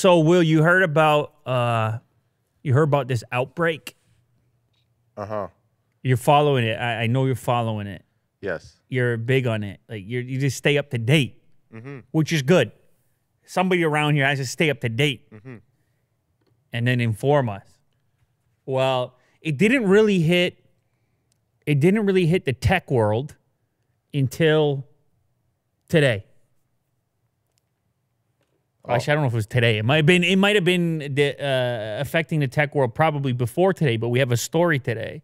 So, Will, you heard about uh, you heard about this outbreak? Uh huh. You're following it. I, I know you're following it. Yes. You're big on it. Like you you just stay up to date, Mm-hmm. which is good. Somebody around here has to stay up to date, Mm-hmm. and then inform us. Well, it didn't really hit. It didn't really hit the tech world until today. Actually, I don't know if it was today. It might have been. It might have been the, uh, affecting the tech world probably before today. But we have a story today,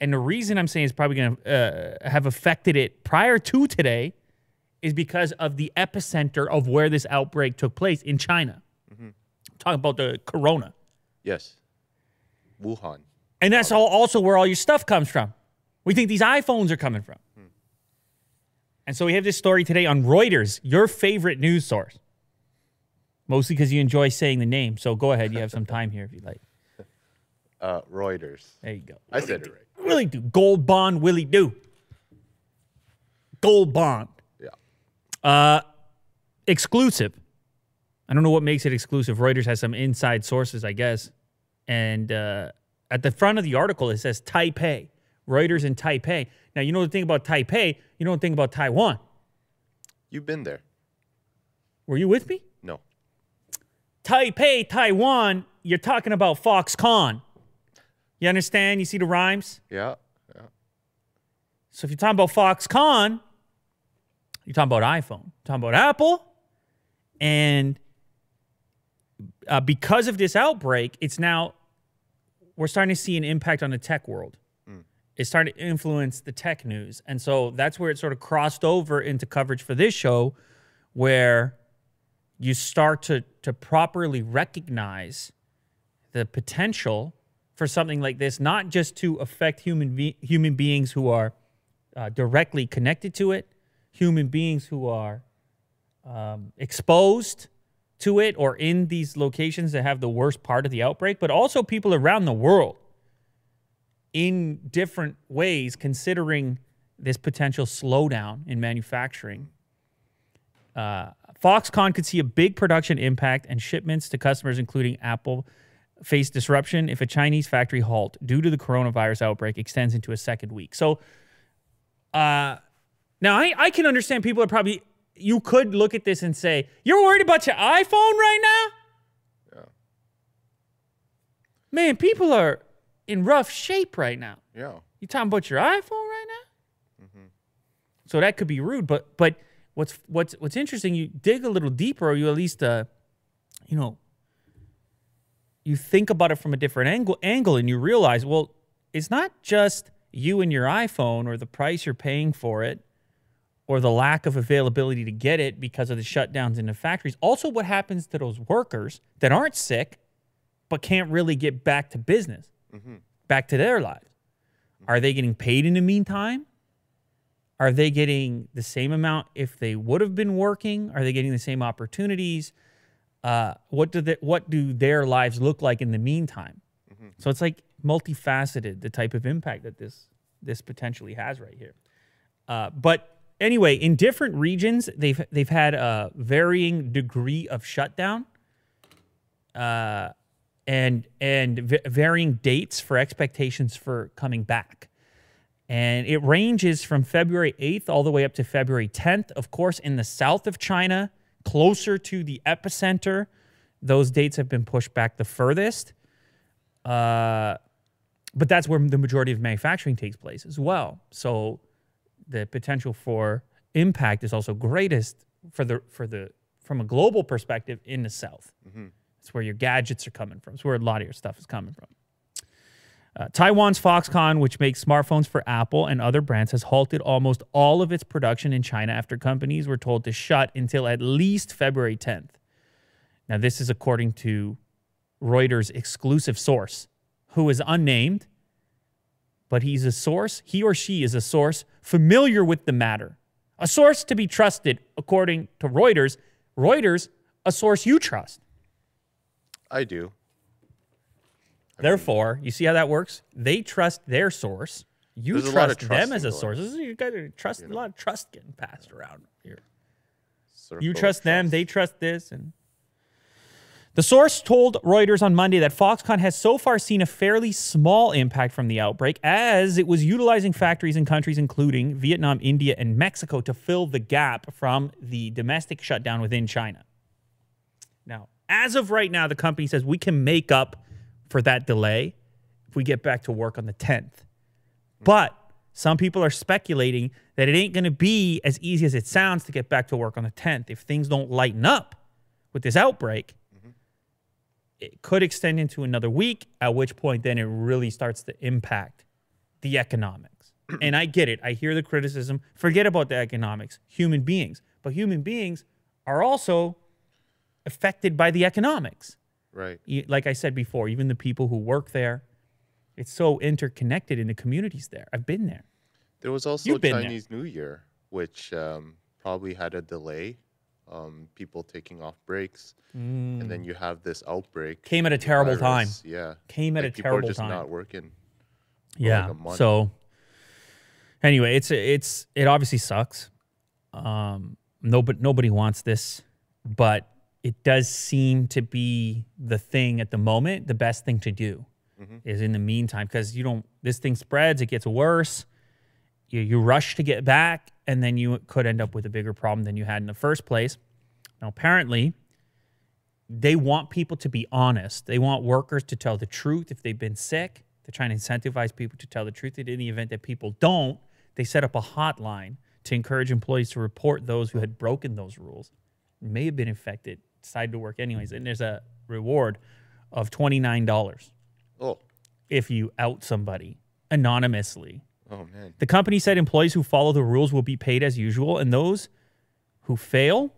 and the reason I'm saying it's probably going to uh, have affected it prior to today is because of the epicenter of where this outbreak took place in China. Talking about the corona, Yes. Wuhan. and that's all, also where all your stuff comes from. We think these iPhones are coming from. And so we have this story today on Reuters, your favorite news source. Mostly because you enjoy saying the name. So go ahead. You have some time here if you like. Uh, Reuters. There you go. I said it right. Willie do. Gold bond, Willie do. Gold bond. Yeah. Uh, exclusive. I don't know what makes it exclusive. Reuters has some inside sources, I guess. And uh, at the front of the article, it says Taipei. Reuters in Taipei. Now, you know the thing about Taipei, you know the thing about Taiwan. You've been there. Were you with me? Taipei, Taiwan, you're talking about Foxconn. You understand? You see the rhymes? Yeah. Yeah. So if you're talking about Foxconn, you're talking about iPhone, you're talking about Apple, and uh, because of this outbreak, it's now we're starting to see an impact on the tech world. It's starting to influence the tech news, and so that's where it sort of crossed over into coverage for this show, where you start to to properly recognize the potential for something like this, not just to affect human be- human beings who are uh, directly connected to it, human beings who are um, exposed to it or in these locations that have the worst part of the outbreak, but also people around the world in different ways considering this potential slowdown in manufacturing. Uh, Foxconn could see a big production impact and shipments to customers, including Apple, face disruption if a Chinese factory halt due to the coronavirus outbreak extends into a second week. So, uh, now I, I can understand people are probably, you could look at this and say, you're worried about your iPhone right now? Yeah. Man, people are in rough shape right now. Yeah. You talking about your iPhone right now? So that could be rude, but but what's what's what's interesting? You dig a little deeper, or you at least uh, you know, you think about it from a different angle angle, and you realize, well, it's not just you and your iPhone, or the price you're paying for it, or the lack of availability to get it because of the shutdowns in the factories. Also, what happens to those workers that aren't sick but can't really get back to business, back to their lives? Are they getting paid in the meantime? Are they getting the same amount if they would have been working? Are they getting the same opportunities? Uh, what do they, what do their lives look like in the meantime? So it's like multifaceted the type of impact that this this potentially has right here. Uh, but anyway, in different regions, they've they've had a varying degree of shutdown, uh, and and varying dates for expectations for coming back. And it ranges from February 8th all the way up to February 10th. Of course, in the south of China, closer to the epicenter, those dates have been pushed back the furthest. Uh, but that's where the majority of manufacturing takes place as well. So the potential for impact is also greatest for the for the from a global perspective in the south. It's where your gadgets are coming from. It's where a lot of your stuff is coming from. Uh, Taiwan's Foxconn, which makes smartphones for Apple and other brands, has halted almost all of its production in China after companies were told to shut until at least February 10th. Now, this is according to Reuters' exclusive source, who is unnamed, but he's a source. He or she is a source familiar with the matter, a source to be trusted, according to Reuters. Reuters, a source you trust. I do. Therefore, you see how that works? They trust their source. You There's a lot of trust them as a source. This is, you got to trust a lot of trust getting passed around here. Circle You of trust them, trust. they trust this, and The source told Reuters on Monday that Foxconn has so far seen a fairly small impact from the outbreak as it was utilizing factories in countries including Vietnam, India, and Mexico to fill the gap from the domestic shutdown within China. Now, as of right now, the company says we can make up for that delay if we get back to work on the 10th. But some people are speculating that it ain't going to be as easy as it sounds to get back to work on the 10th if things don't lighten up with this outbreak it could extend into another week, at which point then it really starts to impact the economics. and I get it. I hear the criticism. Forget about the economics, human beings. But human beings are also affected by the economics. Right. Like I said before, even the people who work there, it's so interconnected in the communities there. I've been there. There was also You've been there. Chinese New Year, which um, probably had a delay. Um, people taking off breaks, and then you have this outbreak. Mm. Came at a terrible time. Yeah. Came at Like, a people terrible are just time. not working. Yeah. month. So anyway, it's it's it obviously sucks. Um nobody nobody wants this, but it does seem to be the thing at the moment, the best thing to do mm-hmm. is in the meantime because you don't this thing spreads, it gets worse. You you rush to get back and then you could end up with a bigger problem than you had in the first place. Now apparently, they want people to be honest. They want workers to tell the truth if they've been sick. They're trying to incentivize people to tell the truth. And in the event that people don't, they set up a hotline to encourage employees to report those who had broken those rules, may have been infected, decided to work anyways. And there's a reward of $29 Oh, if you out somebody anonymously. oh man. The company said employees who follow the rules will be paid as usual, and those who fail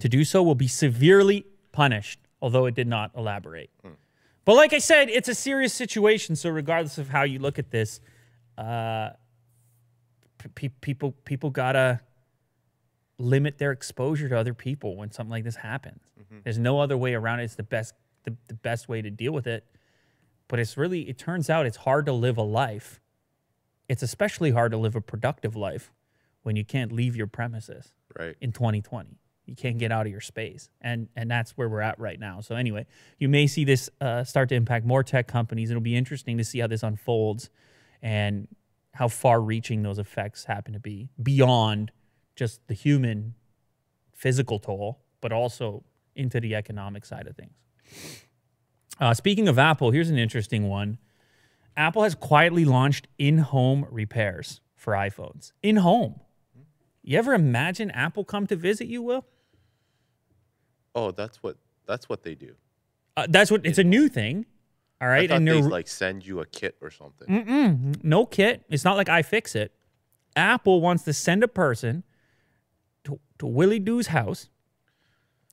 to do so will be severely punished, although it did not elaborate. But like I said, it's a serious situation. So regardless of how you look at this, uh, pe- people people gotta limit their exposure to other people when something like this happens. There's no other way around it. It's the best the, the best way to deal with it. But it's really it turns out it's hard to live a life. It's especially hard to live a productive life when you can't leave your premises Right. in 2020. You can't get out of your space, and and that's where we're at right now. So anyway, you may see this uh, start to impact more tech companies. It'll be interesting to see how this unfolds, and how far-reaching those effects happen to be beyond just the human physical toll, but also into the economic side of things. Uh, speaking of Apple, here's an interesting one. Apple has quietly launched in-home repairs for iPhones. In home. You ever imagine Apple come to visit you, Will? Oh, that's what that's what they do. Uh, that's what it's a new thing. All right, And they like send you a kit or something. Mm. no kit. It's not like I fix it. Apple wants to send a person to, to Willie Doo's house.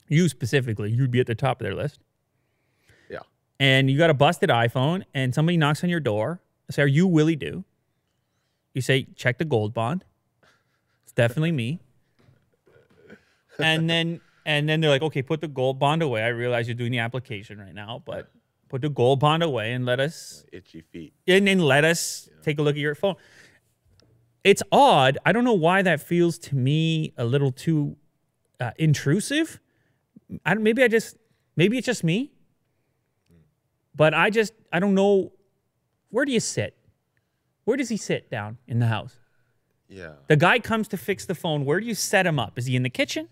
You specifically, you'd be at the top of their list. Yeah. and you got a busted iPhone, and somebody knocks on your door. Say, "Are you Willie Do?" You say, "Check the gold bond." It's definitely me. And then, and then they're like, "Okay, put the gold bond away." I realize you're doing the application right now, but put the gold bond away and let us, Itchy feet. and then let us take a look at your phone. It's odd. I don't know why that feels to me a little too uh, intrusive. I don't, maybe I just maybe it's just me. But I just I don't know where do you sit? Where does he sit down in the house? Yeah. The guy comes to fix the phone. Where do you set him up? Is he in the kitchen?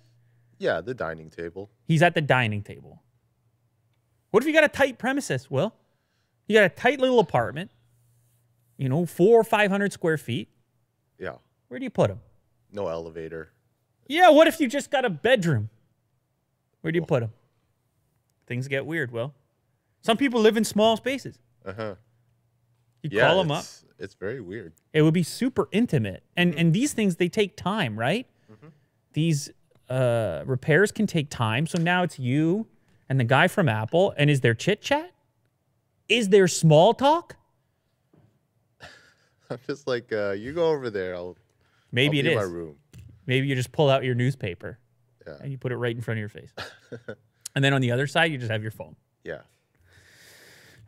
Yeah, the dining table. He's at the dining table. What if you got a tight premises, Will? You got a tight little apartment, you know, four or 500 square feet. Yeah. Where do you put him? No elevator. Yeah, what if you just got a bedroom? Where do you put him? Things get weird, Well, Some people live in small spaces. Uh-huh. You Yeah. call them up. it's, very weird. it would be super intimate and and these things they take time right these uh repairs can take time so now it's you and the guy from apple and is there chit chat is there small talk I'm just like, uh, you go over there. I'll maybe I'll it is my room. maybe you just pull out your newspaper Yeah. and you put it right in front of your face and then on the other side you just have your phone Yeah.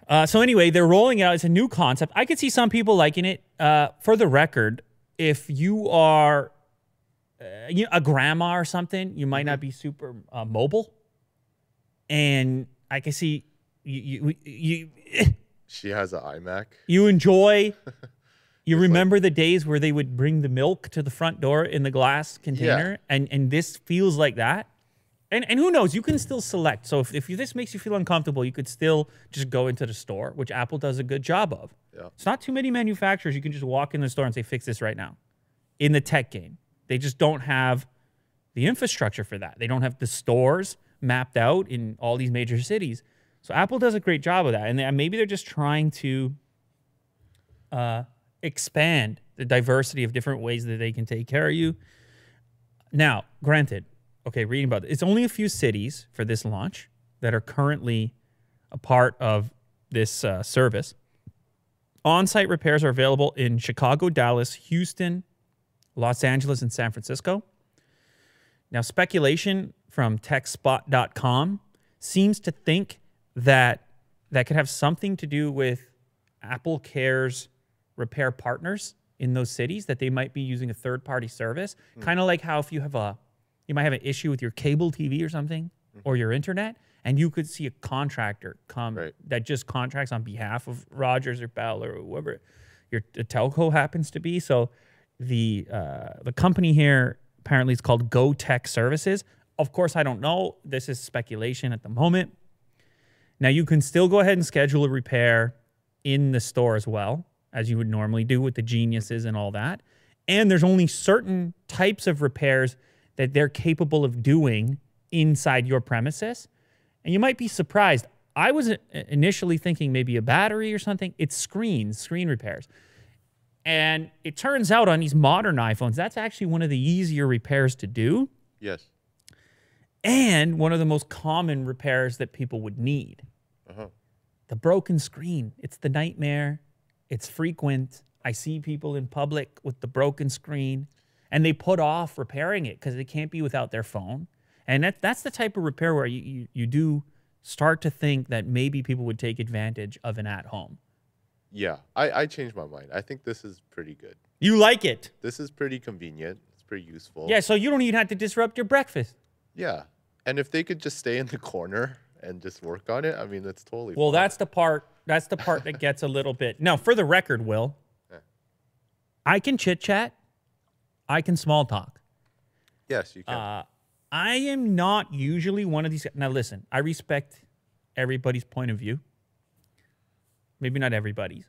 Uh, so anyway, they're rolling it out. It's a new concept. I could see some people liking it. Uh, for the record, if you are uh, you know, a grandma or something, you might not be super uh, mobile. and I can see you you you, She has an iMac. you enjoy. You remember the days where they would bring the milk to the front door in the glass container, and and this feels like that. And and who knows? You can still select. So if if you, this makes you feel uncomfortable, you could still just go into the store, which Apple does a good job of. Yeah. It's not too many manufacturers. You can just walk in the store and say, "Fix this right now." In the tech game, they just don't have the infrastructure for that. They don't have the stores mapped out in all these major cities. So Apple does a great job of that, and they, maybe they're just trying to uh, expand the diversity of different ways that they can take care of you. Now, granted, okay, reading about it, it's only a few cities for this launch that are currently a part of this uh, service. On-site repairs are available in Chicago, Dallas, Houston, Los Angeles, and San Francisco. Now, speculation from techspot.com seems to think that that could have something to do with Apple Care's repair partners in those cities that they might be using a third party service. Kind of like how if you have a you might have an issue with your cable TV or something or your internet and you could see a contractor come Right. that just contracts on behalf of Rogers or Bell or whoever your telco happens to be. So the uh, the company here apparently is called Go Tech Services. Of course, I don't know. This is speculation at the moment. Now you can still go ahead and schedule a repair in the store as well, as you would normally do with the geniuses and all that. And there's only certain types of repairs that they're capable of doing inside your premises. And you might be surprised. I was initially thinking maybe a battery or something. It's screens, screen repairs. And it turns out on these modern iPhones, that's actually one of the easier repairs to do Yes. and one of the most common repairs that people would need. Uh-huh. The broken screen. It's the nightmare. It's frequent. I see people in public with the broken screen and they put off repairing it because they can't be without their phone. And that, that's the type of repair where you, you, you do start to think that maybe people would take advantage of an at home. Yeah. I, I changed my mind. I think this is pretty good. You like it. This is pretty convenient. It's pretty useful. Yeah, so you don't even have to disrupt your breakfast. Yeah. And if they could just stay in the corner and just work on it, I mean, that's totally Well, fine. that's the part. That's the part that gets a little bit. Now, for the record, Will, I can chit chat. I can small talk. Yes, you can. Uh, I am not usually one of these. Now, listen, I respect everybody's point of view. Maybe not everybody's.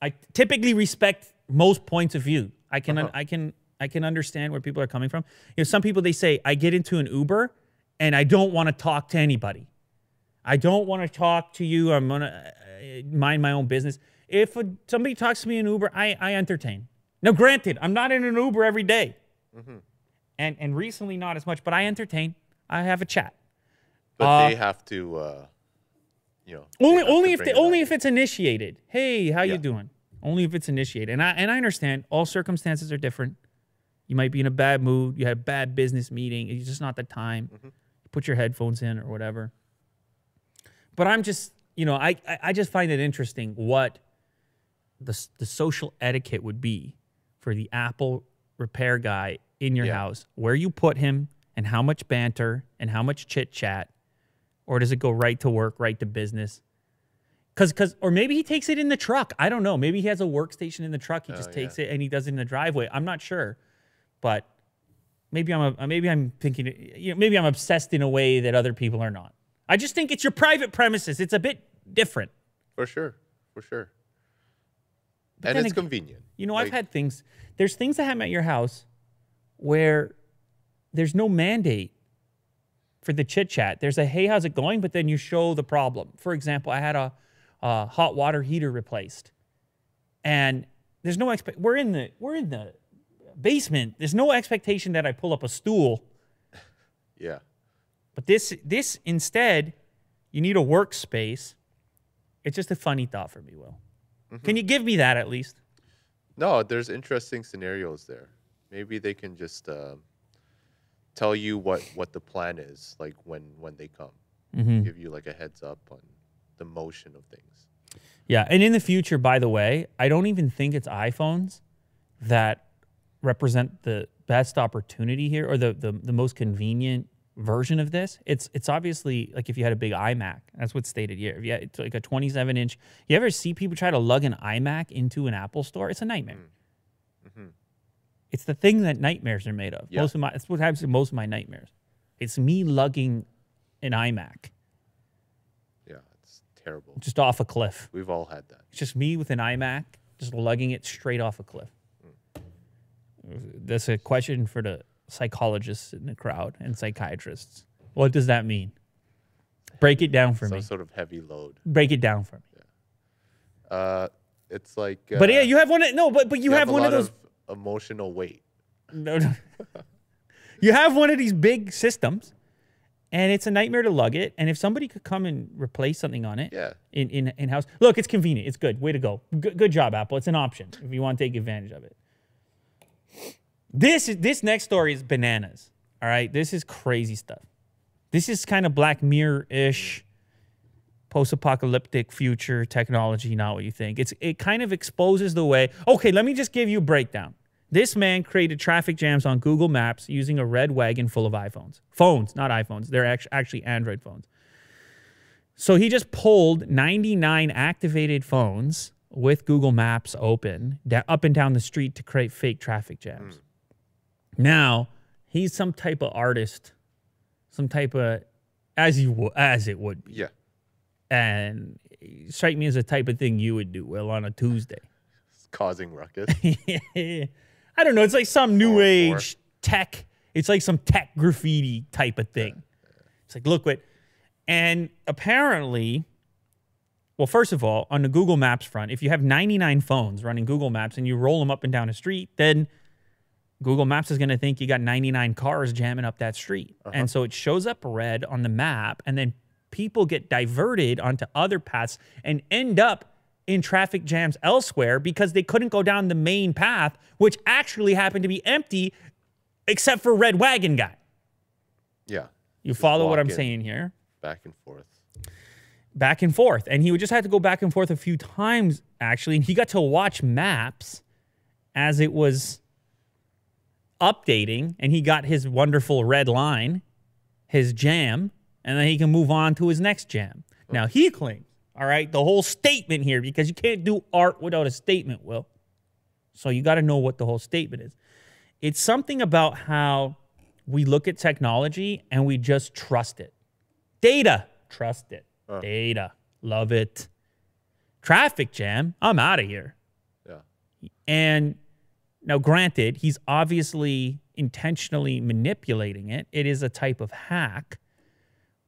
I typically respect most points of view. I can, Uh-huh. I can, I can understand where people are coming from. You know, some people they say I get into an Uber and I don't want to talk to anybody. I don't want to talk to you. I'm gonna uh, mind my own business. If a, somebody talks to me in Uber, I, I entertain. Now, granted, I'm not in an Uber every day and and recently not as much, but I entertain. I have a chat. but uh, they have to, uh, you know. Only only if they, up. only if it's initiated. Hey, how you doing? Only if it's initiated. And I and I understand all circumstances are different. You might be in a bad mood. You had a bad business meeting. It's just not the time. Mm-hmm. Put your headphones in or whatever. But I'm just, you know, I I- just find it interesting what the the social etiquette would be for the Apple repair guy in your Yeah. house, where you put him, and how much banter and how much chit chat, or does it go right to work, right to business? Cause, cause, or maybe he takes it in the truck. I don't know. Maybe he has a workstation in the truck. He oh, just Oh, takes it and he does it in the driveway. I'm not sure, but maybe I'm a, maybe I'm thinking, you know, maybe I'm obsessed in a way that other people are not. I just think it's your private premises. It's a bit different. For sure. For sure. But and it's ag- convenient. You know, I've had things. There's things that happen at your house where there's no mandate for the chit chat. There's a hey, how's it going? But then you show the problem. For example, I had a, a hot water heater replaced, and there's no expect. We're in the we're in the basement. There's no expectation that I pull up a stool. Yeah. But this this instead, you need a workspace. It's just a funny thought for me, Will. Can you give me that at least? No, there's interesting scenarios there. Maybe they can just um, tell you what what the plan is, like when when they come. Mm-hmm. Give you like a heads up on the motion of things. Yeah, and in the future, by the way, I don't even think it's iPhones that represent the best opportunity here or the the, the most convenient version of this. It's it's obviously like if you had a big iMac. That's what's stated here. If you had, it's like a 27 inch. You ever see people try to lug an iMac into an Apple store? It's a nightmare. Mm. Mm-hmm. It's the thing that nightmares are made of. Yeah. Most of my that's what happens to most of my nightmares. It's me lugging an iMac Yeah, it's terrible. just off a cliff. We've all had that. It's just me with an iMac, just lugging it straight off a cliff. Mm. That's a question for the psychologists in the crowd and psychiatrists. What does that mean? Break it down for Some me. Some sort of heavy load. Break it down for me. Uh, it's like. Uh, But yeah, you have one. Of, no, but but you, have, a one of those. emotional weight. No, no. you have one of these big systems, and it's a nightmare to lug it. And if somebody could come and replace something on it, Yeah. in in in house, look, it's convenient. It's good. Way to go. Good, good job, Apple. It's an option if you want to take advantage of it. This is this next story is bananas. All right, this is crazy stuff. This is kind of Black Mirror ish, post-apocalyptic future technology. Not what you think. It's it kind of exposes the way. Okay, let me just give you a breakdown. This man created traffic jams on Google Maps using a red wagon full of iPhones. Phones, not iPhones. They're act- actually Android phones. So he just pulled 99 activated phones with Google Maps open up and down the street to create fake traffic jams. Now, he's some type of artist, some type of as you as it would be. Yeah. And strike me as the type of thing you would do, well on a Tuesday. It's causing ruckus. I don't know. It's like some new Or- or- age tech. It's like some tech graffiti type of thing. It's like, look what. And apparently, well, first of all, on the Google Maps front, if you have 99 phones running Google Maps and you roll them up and down a street, then Google Maps is going to think you got 99 cars jamming up that street. Uh-huh. And so it shows up red on the map, and then people get diverted onto other paths and end up in traffic jams elsewhere because they couldn't go down the main path, which actually happened to be empty except for Red Wagon Guy. yeah. You follow what I'm saying here? Back and forth. back and forth. And he would just have to go back and forth a few times, actually. And he got to watch maps as it was updating. And he got his wonderful red line, his jam, and then he can move on to his next jam. Now, he claims, all right, the whole statement here, because you can't do art without a statement, Will. So you got to know what the whole statement is. It's something about how we look at technology and we just trust it. Data, trust it. Data, love it. Traffic jam, I'm out of here. Yeah. And now, granted, he's obviously intentionally manipulating it. It is a type of hack.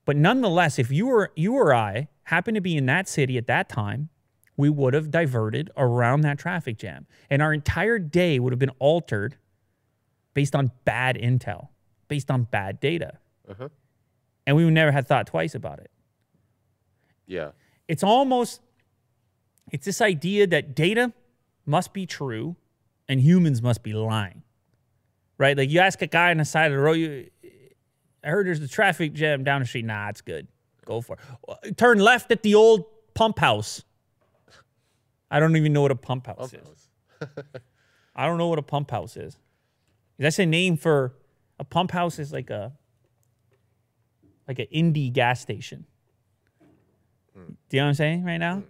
But nonetheless, if you were you or I happened to be in that city at that time, we would have diverted around that traffic jam. And our entire day would have been altered based on bad intel, based on bad data. Uh-huh. And we would never have thought twice about it. Yeah. It's almost it's this idea that data must be true and humans must be lying. Right? Like you ask a guy on the side of the road, you, I heard there's a traffic jam down the street. Nah, it's good. Go for it. Turn left at the old pump house. I don't even know what a pump house is. Almost. I don't know what a pump house is. That's a name for a pump house is like a like an indie gas station. Hmm. Do you know what I'm saying right now?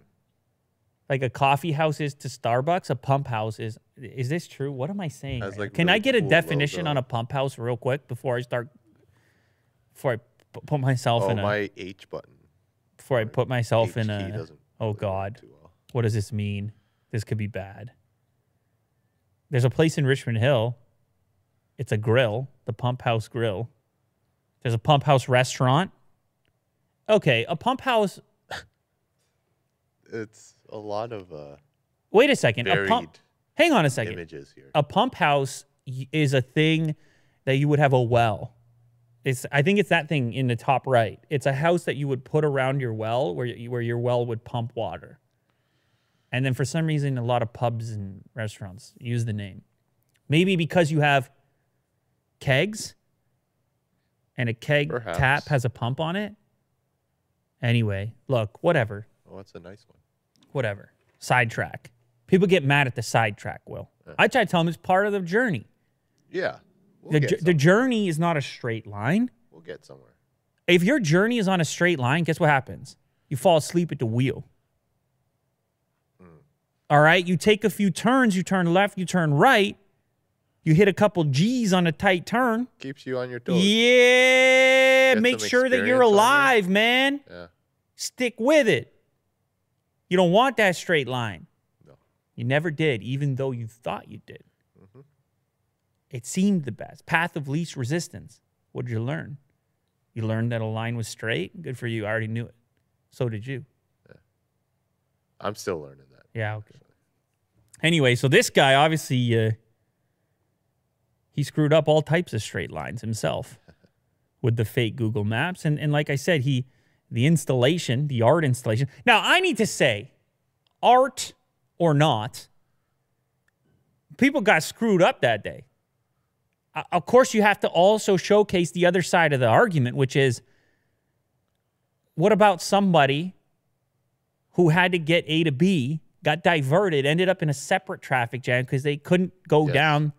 Like a coffee house is to Starbucks, a pump house is is this true? What am I saying? Right like, now? Can I get a cool definition logo. on a pump house real quick before I start before I put myself Oh, in a my H button. before I put myself in H key a Oh god. well. What does this mean? This could be bad. There's a place in Richmond Hill. It's a grill, the Pump House Grill. There's a Pump House restaurant. Okay, a Pump House. It's a lot of uh, Wait a second. A pump. Hang on a second. images here. A pump house is a thing that you would have a well. It's I think it's that thing in the top right. It's a house that you would put around your well where you, where your well would pump water. And then for some reason a lot of pubs and restaurants use the name. Maybe because you have kegs and a keg tap has a pump on it. Anyway, look, whatever. Oh, that's a nice one. Whatever. Sidetrack. People get mad at the sidetrack, Will. I try to tell them it's part of the journey Yeah. We'll the, the journey is not a straight line. We'll get somewhere. If your journey is on a straight line, guess what happens? You fall asleep at the wheel. Hmm. All right. You take a few turns, you turn left, you turn right, you hit a couple G's on a tight turn. Keeps you on your toes. Yeah. Get Make sure that you're alive, man. Yeah. Stick with it. You don't want that straight line. No. You never did, even though you thought you did. Mm-hmm. It seemed the best. Path of least resistance. What did you learn? You learned that a line was straight. Good for you. I already knew it. So did you. I'm still learning that. Yeah. Okay. Anyway, so this guy obviously uh, he screwed up all types of straight lines himself with the fake Google Maps, and and like I said, he the installation, the art installation. Now I need to say, art or not, people got screwed up that day. Uh, Of course, you have to also showcase the other side of the argument, which is, what about somebody who had to get A to B, got diverted, ended up in a separate traffic jam because they couldn't go Yes. down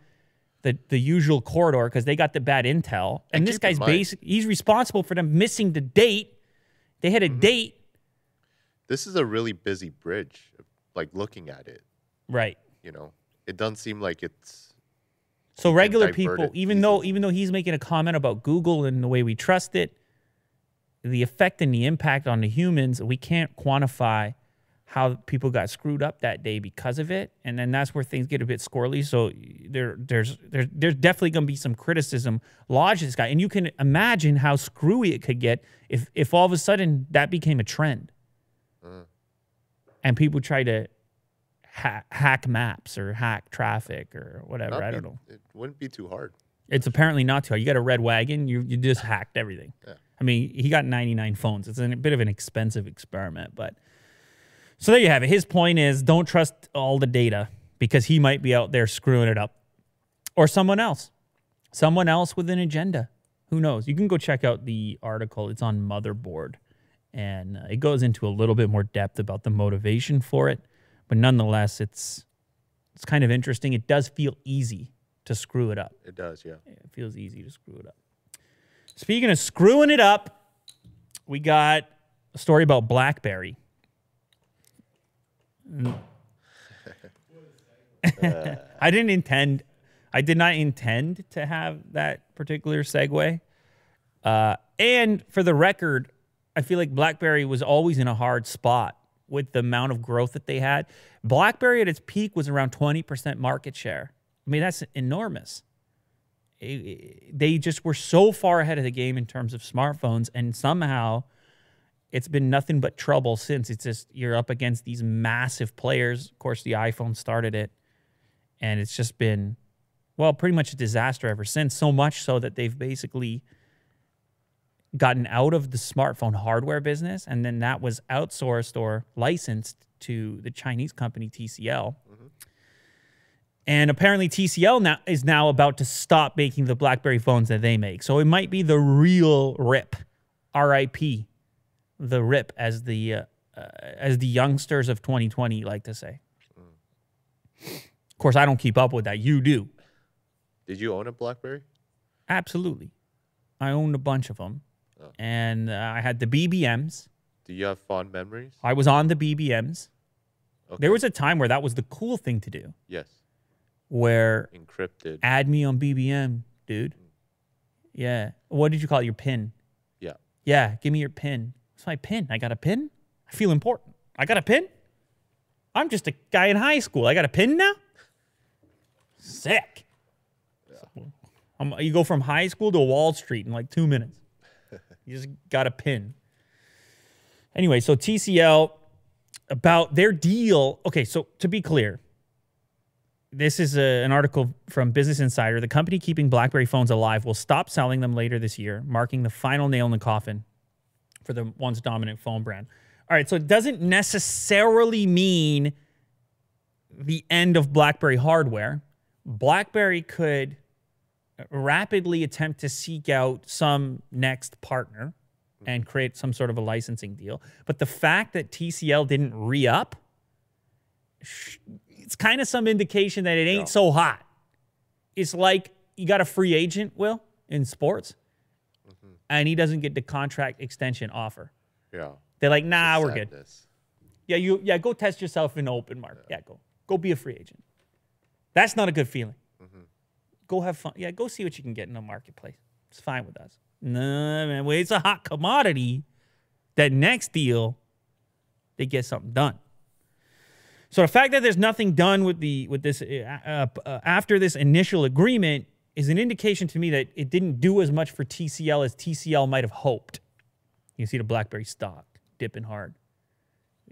the, the usual corridor because they got the bad intel. And, And this guy's mind- basic he's responsible for them missing the date. They had a Mm-hmm. date. This is a really busy bridge. Like looking at it, Right. you know, it doesn't seem like it's. So regular people, even though even though he's making a comment about Google and the way we trust it, the effect and the impact on the humans, we can't quantify how people got screwed up that day because of it, and then that's where things get a bit squirrely. So there, there's there's there's definitely going to be some criticism lodged this guy, and you can imagine how screwy it could get if if all of a sudden that became a trend, and people try to ha- hack maps or hack traffic or whatever. not I don't know. It wouldn't be too hard. It's apparently not too hard. You got a red wagon, you you just hacked everything. Yeah. I mean, he got 99 phones. It's a bit of an expensive experiment, but so there you have it. His point is don't trust all the data because he might be out there screwing it up or someone else. Someone else with an agenda. Who knows? You can go check out the article. It's on Motherboard and uh, it goes into a little bit more depth about the motivation for it, but nonetheless it's it's kind of interesting. It does feel easy to screw it up. It does, yeah. It feels easy to screw it up. Speaking of screwing it up, we got a story about BlackBerry. I didn't intend, I did not intend to have that particular segue. Uh, and for the record, I feel like BlackBerry was always in a hard spot with the amount of growth that they had. BlackBerry at its peak was around 20% market share. I mean, that's enormous they just were so far ahead of the game in terms of smartphones and somehow it's been nothing but trouble since. It's just you're up against these massive players. Of course the iphone started it and it's just been well pretty much a disaster ever since. So much so that they've basically gotten out of the smartphone hardware business and then that was outsourced or licensed to the chinese company tcl mm-hmm. and apparently TCL now is now about to stop making the BlackBerry phones that they make. So it might be the real RIP, R.I.P. The RIP, as the uh, uh, as the youngsters of 2020 like to say. Of course, I don't keep up with that. You do, Did you own a BlackBerry? absolutely. I owned a bunch of them, and uh, I had the BBMs. Do you have fond memories? I was on the BBMs. Okay. There was a time where that was the cool thing to do, yes, where encrypted. add me on BBM, dude. Yeah. What did you call it? Your pin? Yeah. Yeah. Give me your pin. What's my pin? I got a pin? I feel important. I got a pin? I'm just a guy in high school. I got a pin now? Sick. Um, you go from high school to Wall Street in like two minutes. You just got a pin. Anyway, so TCL about their deal. Okay, so to be clear, this is a, an article from Business Insider. The company keeping BlackBerry phones alive will stop selling them later this year, marking the final nail in the coffin for the once dominant phone brand. All right, so it doesn't necessarily mean the end of BlackBerry hardware. BlackBerry could rapidly attempt to seek out some next partner and create some sort of a licensing deal. But the fact that TCL didn't re up, it's kind of some indication that it ain't so hot. It's like you got a free agent, Will, in sports. And he doesn't get the contract extension offer. Yeah. They're like, nah, we're good. Yeah, you yeah, go test yourself in the open market. Yeah, go. Go be a free agent. That's not a good feeling. Go have fun. Yeah, go see what you can get in the marketplace. It's fine with us. No, man, when it's a hot commodity, that next deal, they get something done. So the fact that there's nothing done with the with this uh, uh, uh, after this initial agreement is an indication to me that it didn't do as much for TCL as TCL might have hoped. You see the BlackBerry stock dipping hard.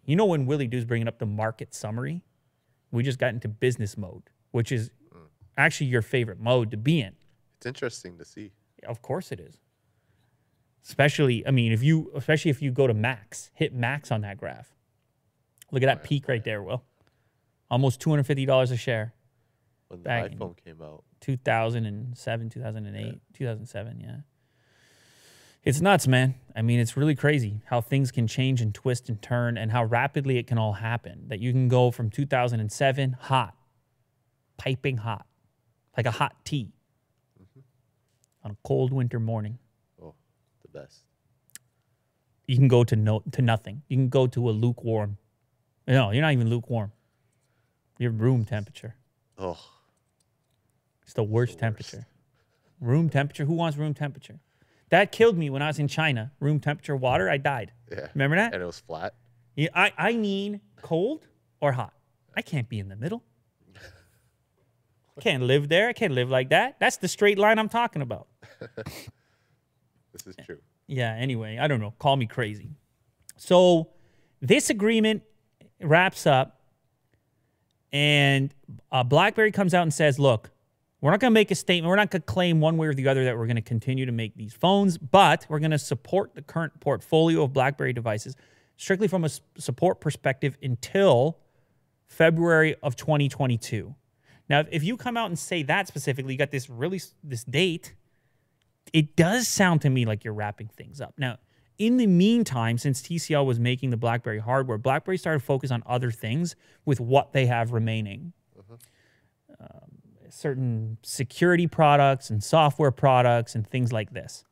You know when Willie Doo's bringing up the market summary, we just got into business mode, which is actually your favorite mode to be in. It's interesting to see. Of course it is. Especially, I mean, if you especially if you go to max, hit max on that graph. Look at that peak right there, Will. Almost two hundred fifty dollars a share. When the Back in- iPhone came out. 2007, 2008, 2007, yeah. It's nuts, man. I mean, it's really crazy how things can change and twist and turn and how rapidly it can all happen. That you can go from 2007 hot, piping hot, like a hot tea mm-hmm. on a cold winter morning. Oh, the best. You can go to no to nothing. You can go to a lukewarm. No, you're not even lukewarm. You're room temperature. Oh, It's the worst temperature. Room temperature. Who wants room temperature? That killed me when I was in China. Room temperature water. I died. yeah. Remember that? And it was flat. Yeah, I, I need cold or hot. I can't be in the middle. Can't live there. I can't live like that. That's the straight line I'm talking about. This is true. Yeah, anyway, I don't know. Call me crazy. So this agreement wraps up, and uh, BlackBerry comes out and says, look, we're not going to make a statement. We're not going to claim one way or the other that we're going to continue to make these phones, but we're going to support the current portfolio of BlackBerry devices strictly from a support perspective until February of 2022. Now, if- you come out and say that specifically, you got this really this date it does sound to me like you're wrapping things up. Now, in the meantime, since TCL was making the BlackBerry hardware, BlackBerry started to focus on other things with what they have remaining. Um, certain security products and software products and things like this.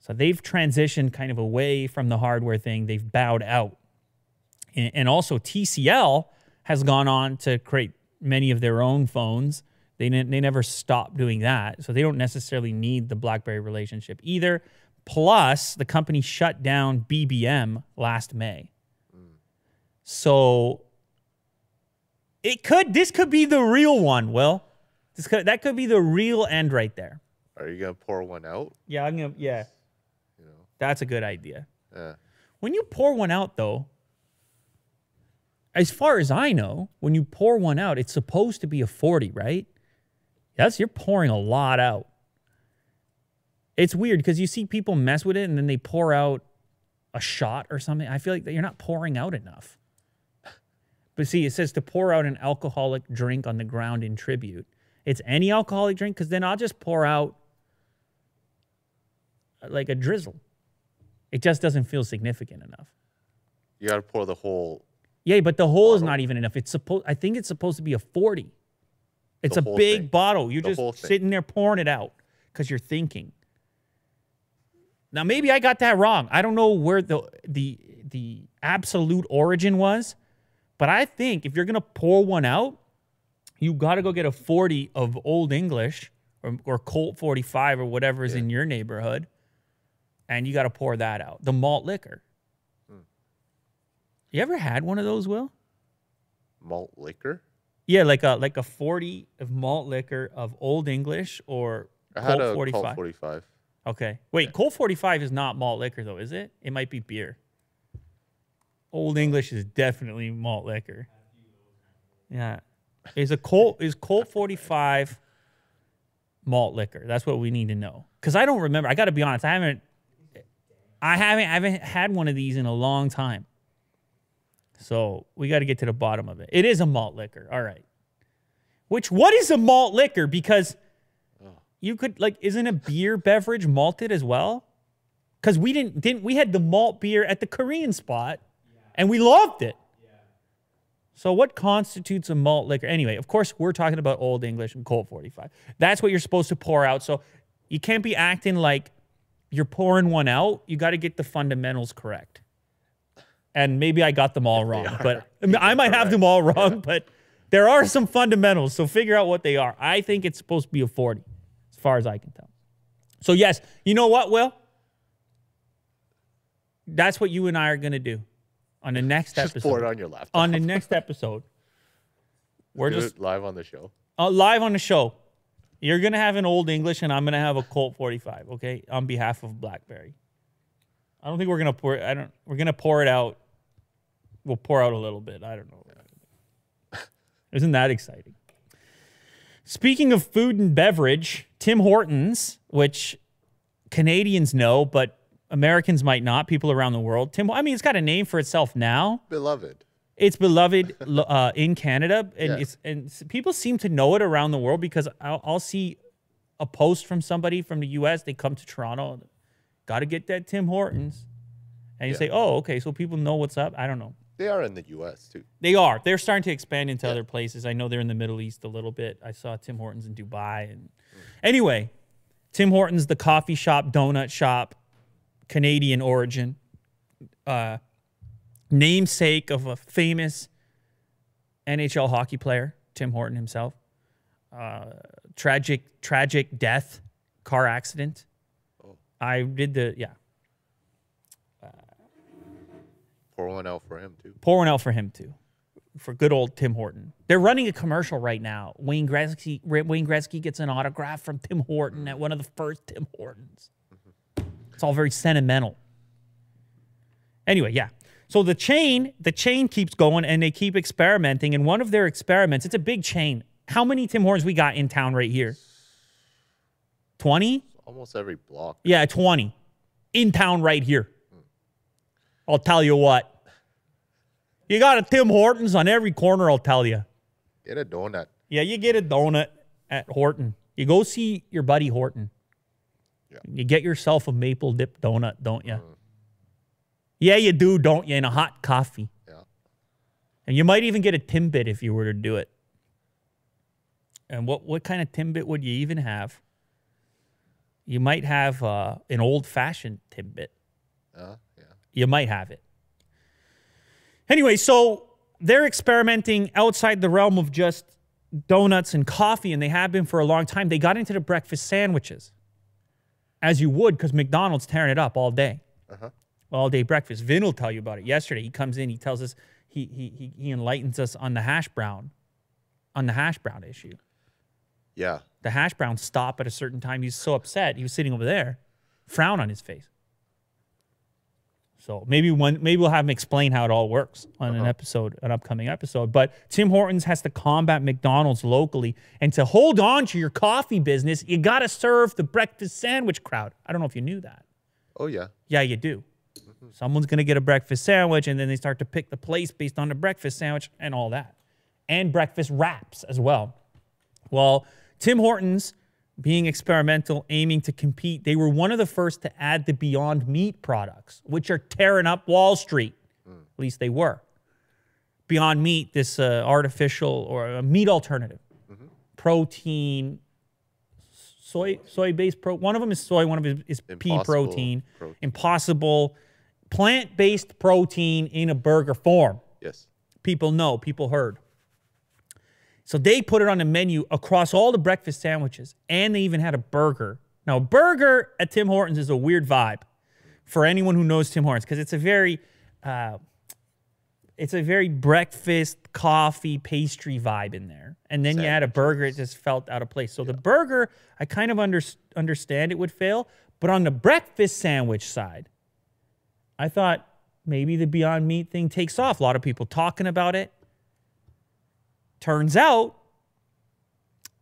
So they've transitioned kind of away from the hardware thing. They've bowed out. And, also, TCL has gone on to create many of their own phones. They, they never stopped doing that. So they don't necessarily need the BlackBerry relationship either. Plus, the company shut down BBM last May. So it could, this could be the real one, Will. This could, that could be the real end right there. Are you gonna pour one out? Yeah, I'm gonna, yeah, You know. that's a good idea. Yeah. When you pour one out, though, as far as I know, when you pour one out, it's supposed to be a 40, right? That's you're pouring a lot out. It's weird because you see people mess with it and then they pour out a shot or something. I feel like that you're not pouring out enough. But see, it says to pour out an alcoholic drink on the ground in tribute. It's any alcoholic drink because then I'll just pour out like a drizzle. It just doesn't feel significant enough. You gotta pour the whole. Yeah, but the hole is not even enough. It's supposed. I think it's supposed to be a forty. It's a big thing. bottle. You're The just sitting there pouring it out because you're thinking. Now maybe I got that wrong. I don't know where the the the absolute origin was, but I think if you're gonna pour one out, you got to go get a forty of Old English or, or Colt forty five or whatever is in your neighborhood, and you got to pour that out. The malt liquor. Hmm. You ever had one of those, Will? malt liquor. Yeah, like a like a forty of malt liquor of Old English or I had Colt a forty Colt 45. Okay, wait, Colt forty five is not malt liquor though, is it? It might be beer. Old English is definitely malt liquor. Yeah, is a Colt is Colt forty five malt liquor? That's what we need to know. Because I don't remember. I got to be honest. I haven't. I haven't. I haven't had one of these in a long time. So we got to get to the bottom of it. It is a malt liquor. All right. Which what is a malt liquor? Because oh. you could like, isn't a beer beverage malted as well? Because we didn't didn't we had the malt beer at the Korean spot, and we loved it. So what constitutes a malt liquor? Anyway, of course we're talking about Old English and Colt 45. That's what you're supposed to pour out. So you can't be acting like you're pouring one out, you got to get the fundamentals correct. And maybe I got them all wrong, but I, might have them all wrong, but there are some fundamentals. So figure out what they are. I think it's supposed to be a 40, as far as I can tell. So, yes, you know what, Will? That's what you and I are going to do on the next Just episode. pour it on your laptop. on the next episode. We're just live on the show. uh, live on the show. You're gonna have an old English, and I'm gonna have a Colt 45. Okay, on behalf of BlackBerry. I don't think we're gonna pour. I don't. We're gonna pour it out. We'll pour out a little bit. I don't know. Isn't that exciting? Speaking of food and beverage, Tim Hortons, which Canadians know, but Americans might not. People around the world. Tim. I mean, it's got a name for itself now. Beloved. It's beloved uh, in Canada, and Yeah. it's and people seem to know it around the world because I'll, I'll see a post from somebody from the U.S. They come to Toronto, got to get that Tim Hortons, and you Yeah. say, "Oh, okay," so people know what's up. I don't know. They are in the U.S. too. They are. They're starting to expand into Yeah. other places. I know they're in the Middle East a little bit. I saw Tim Hortons in Dubai. And anyway, Tim Hortons, the coffee shop, donut shop, Canadian origin, uh, namesake of a famous NHL hockey player, Tim Horton himself. Uh, tragic, tragic death, car accident. I did the yeah. Pour one out for him too. pour one out for him too, for good old Tim Horton. They're running a commercial right now. Wayne Gretzky, Wayne Gretzky gets an autograph from Tim Horton at one of the first Tim Hortons. It's all very sentimental. Anyway, yeah. So the chain, the chain keeps going and they keep experimenting. And one of their experiments, it's a big chain. How many Tim Hortons we got in town right here? 20? Almost every block. Yeah, 20 in town right here. I'll tell you what. You got a Tim Hortons on every corner, I'll tell you. Get a donut. Yeah, you get a donut at Horton. You go see your buddy Horton. Yeah. You get yourself a maple dip donut, don't you? Yeah, you do, don't you? In a hot coffee. Yeah. And you might even get a Timbit if you were to do it. And what, what kind of Timbit would you even have? You might have uh, an old fashioned Timbit. Uh, yeah. You might have it. Anyway, so they're experimenting outside the realm of just donuts and coffee, and they have been for a long time. They got into the breakfast sandwiches, as you would, because McDonald's tearing it up all day, Uh-huh. all day breakfast. Vin will tell you about it. Yesterday, he comes in, he tells us, he he he, he enlightens us on the hash brown, on the hash brown issue. Yeah. The hash browns stop at a certain time. He's so upset. He was sitting over there, frown on his face. So maybe one, maybe we'll have him explain how it all works on an uh-huh. episode, an upcoming episode. But Tim Hortons has to combat McDonald's locally, and to hold on to your coffee business, you got to serve the breakfast sandwich crowd. I don't know if you knew that. Oh yeah. Yeah, you do. Mm-hmm. Someone's gonna get a breakfast sandwich, and then they start to pick the place based on the breakfast sandwich and all that, and breakfast wraps as well. Well, Tim Hortons, being experimental, aiming to compete, they were one of the first to add the Beyond Meat products, which are tearing up Wall Street. At least they were. Beyond Meat, this uh, artificial or a meat alternative, protein, soy soy based pro. One of them is soy. One of them is pea protein. protein. Impossible plant based protein in a burger form. Yes. People know. People heard. So they put it on the menu across all the breakfast sandwiches, and they even had a burger. Now, a burger at Tim Hortons is a weird vibe for anyone who knows Tim Hortons because it's a very, uh, it's a very breakfast coffee pastry vibe in there. And then you add a burger, it just felt out of place. So the burger, I kind of under, understand it would fail, but on the breakfast sandwich side, I thought maybe the Beyond Meat thing takes off. A lot of people talking about it. Turns out,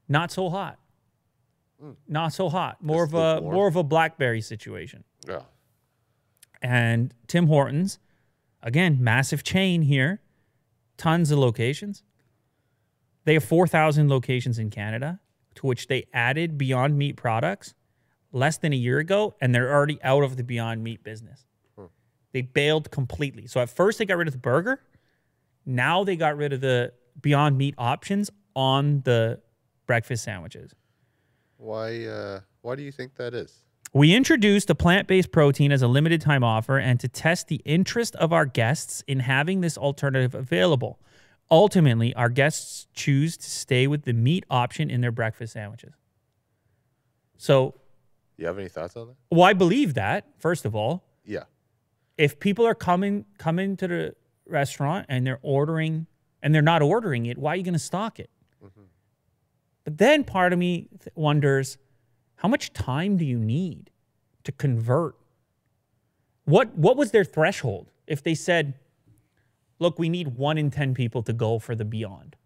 not so hot. Hmm. Not so hot. More of a lukewarm. more of a BlackBerry situation. Yeah. And Tim Hortons, again, massive chain here, tons of locations. They have 4,000 locations in Canada, to which they added Beyond Meat products less than a year ago, and they're already out of the Beyond Meat business. Hmm. They bailed completely. So at first they got rid of the burger. Now they got rid of the Beyond Meat options on the breakfast sandwiches. Why? Uh, why do you think that is? We introduced a plant based protein as a limited time offer and to test the interest of our guests in having this alternative available. Ultimately, our guests choose to stay with the meat option in their breakfast sandwiches. So, You have any thoughts on that? well, I believe that, first of all. Yeah. If people are coming coming to the restaurant and they're ordering and they're not ordering it, why are you going to stock it? Mm-hmm. But then part of me wonders how much time do you need to convert? What what was their threshold if they said, "Look, we need 1 in 10 people to go for the beyond."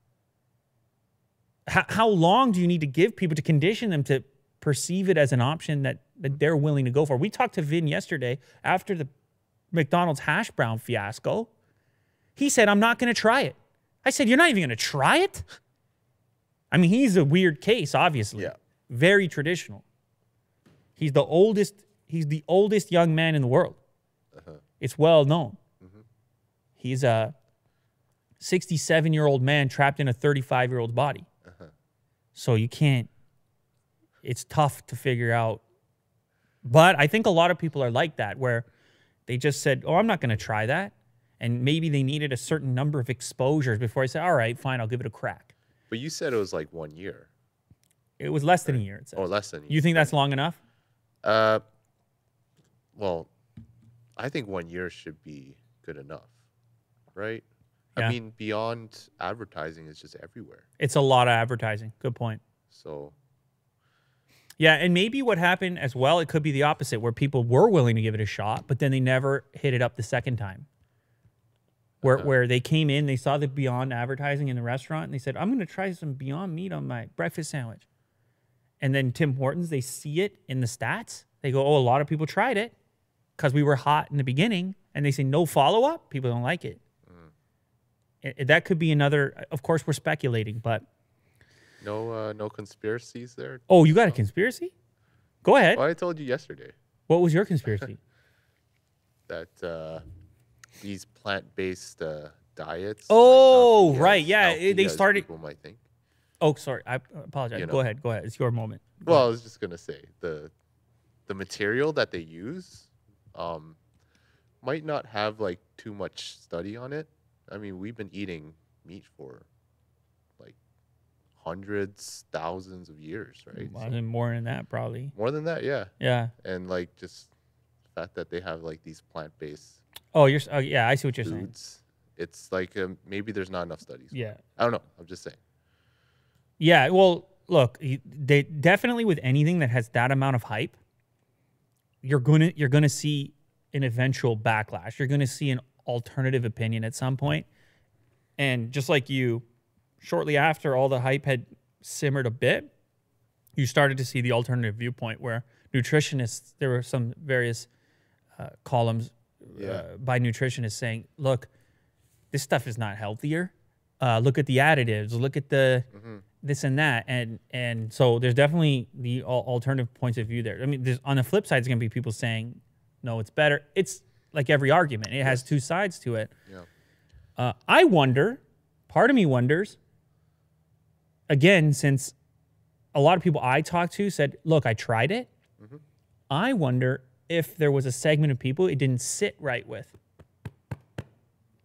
How, how long do you need to give people to condition them to perceive it as an option that, that they're willing to go for? We talked to Vin yesterday after the McDonald's hash brown fiasco. He said, I'm not going to try it. I said, You're not even going to try it? I mean, he's a weird case, obviously. Yeah. Very traditional. He's the oldest, he's the oldest young man in the world. Uh-huh. It's well known. Mm-hmm. He's a 67 year old man trapped in a 35 year old body. Uh-huh. So you can't, it's tough to figure out. But I think a lot of people are like that, where they just said, Oh, I'm not going to try that. And maybe they needed a certain number of exposures before I said, All right, fine, I'll give it a crack. But you said it was like one year It was less than a year. It says. or less than. a You think that's long enough? Uh, well, I think one year should be good enough, right? Yeah. I mean, beyond advertising is just everywhere. It's a lot of advertising. Good point. So Yeah, and maybe what happened as well, it could be the opposite, where people were willing to give it a shot, but then they never hit it up the second time. Where where they came in, they saw the Beyond advertising in the restaurant, and they said, "I'm going to try some Beyond meat on my breakfast sandwich." And then Tim Hortons, they see it in the stats. They go, "Oh, a lot of people tried it because we were hot in the beginning," and they say no follow up. People don't like it. It- it- that could be another. Of course, we're speculating, but no, uh, no conspiracies there. oh, you got a conspiracy? Go ahead. Well, I told you yesterday What was your conspiracy? that uh, these plant-based uh, diets. Oh, right, as yeah, they started- People might think. Oh, sorry. I apologize. You Go ahead. Go ahead. It's your moment. Well, I was just gonna say the the material that they use um, might not have like too much study on it. I mean, we've been eating meat for like hundreds, thousands of years, right? Well, So more than that, probably. more than that, yeah. Yeah. And like just the fact that they have like these plant-based Oh, you're. Oh, yeah. I see what you're saying. foods, it's like um, maybe there's not enough studies. Yeah. I don't know. I'm just saying. Yeah. Well, look. They definitely with anything that has that amount of hype, you're gonna you're gonna see an eventual backlash. You're gonna see an alternative opinion at some point. point, and just like you, shortly after all the hype had simmered a bit, you started to see the alternative viewpoint where nutritionists. There were some various uh, columns Yeah. uh, by nutritionists saying, "Look, this stuff is not healthier. Uh, look at the additives. Look at the this and that." And and so there's definitely the alternative points of view there. I mean, there's, on the flip side, it's going to be people saying, "No, it's better." It's like every argument; it has two sides to it. Yeah. Uh, I wonder. Part of me wonders. Again, since a lot of people I talked to said, "Look, I tried it." I wonder if there was a segment of people it didn't sit right with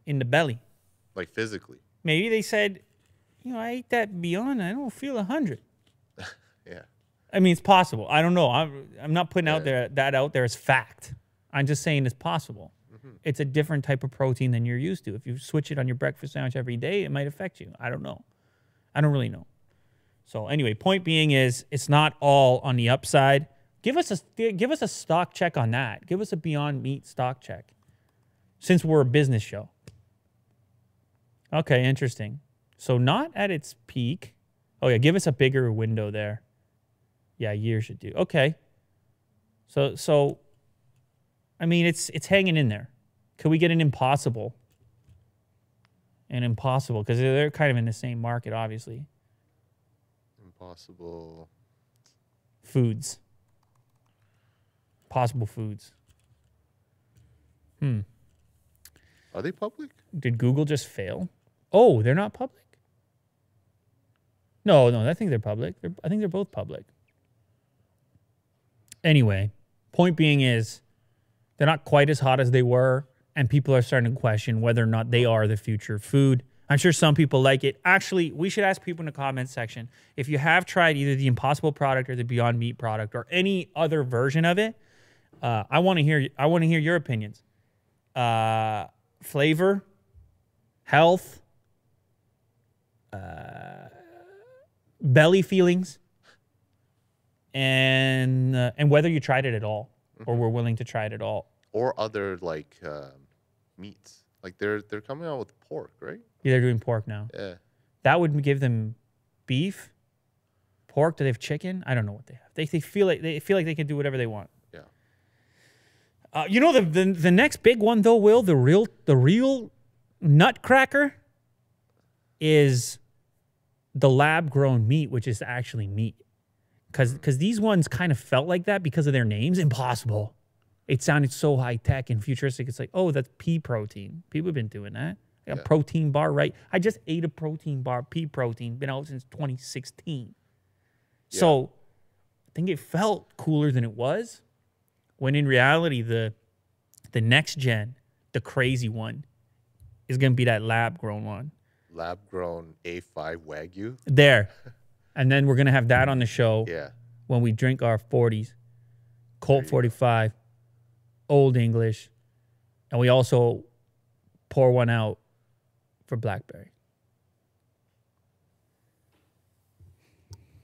in the belly. Like physically. Maybe they said, "You know, I ate that Beyond. I don't feel a hundred. Yeah. I mean, it's possible. I don't know. I'm, I'm not putting out there that out there as fact. I'm just saying it's possible. Mm-hmm. It's a different type of protein than you're used to. If you switch it on your breakfast sandwich every day, it might affect you. I don't know. I don't really know. So anyway, point being is it's not all on the upside. Give us a give us a stock check on that. Give us a Beyond Meat stock check. Since we're a business show. Okay, interesting. So not at its peak. Oh yeah, give us a bigger window there. Yeah, year should do. Okay. So so I mean it's it's hanging in there. Could we get an impossible? An impossible because they're kind of in the same market, obviously. Impossible. Foods. Possible foods. Hmm. Are they public? Did Google just fail? Oh, they're not public. No, no, I think they're public. They're, I think they're both public. Anyway, Point being is they're not quite as hot as they were, and people are starting to question whether or not they are the future of food. I'm sure some people like it. Actually, we should ask people in the comments section if you have tried either the Impossible product or the Beyond Meat product or any other version of it. Uh, I want to hear. I want to hear your opinions. Uh, flavor, health, uh, belly feelings, and uh, and whether you tried it at all or were willing to try it at all. Or other like um meats. Like they're they're coming out with pork, right? Yeah, they're doing pork now. Yeah. That would give them beef, pork. Do they have chicken? I don't know what they have. They, they feel like they feel like they can do whatever they want. Yeah. Uh, you know the, the the next big one though, Will the real the real nutcracker is the lab grown meat, which is actually meat. Because because these ones kind of felt like that because of their names. Impossible. It sounded so high tech and futuristic. It's like, oh, that's pea protein. People have been doing that. A Yeah. protein bar, right? I just ate a protein bar, pea protein, been out since 2016. So I think it felt cooler than it was. When in reality, the the next gen, the crazy one, is gonna be that lab grown one. Lab grown A5 Wagyu. There. And then we're gonna have that on the show Yeah. when we drink our 40s, Colt 45, Old English, and we also pour one out for Blackberry.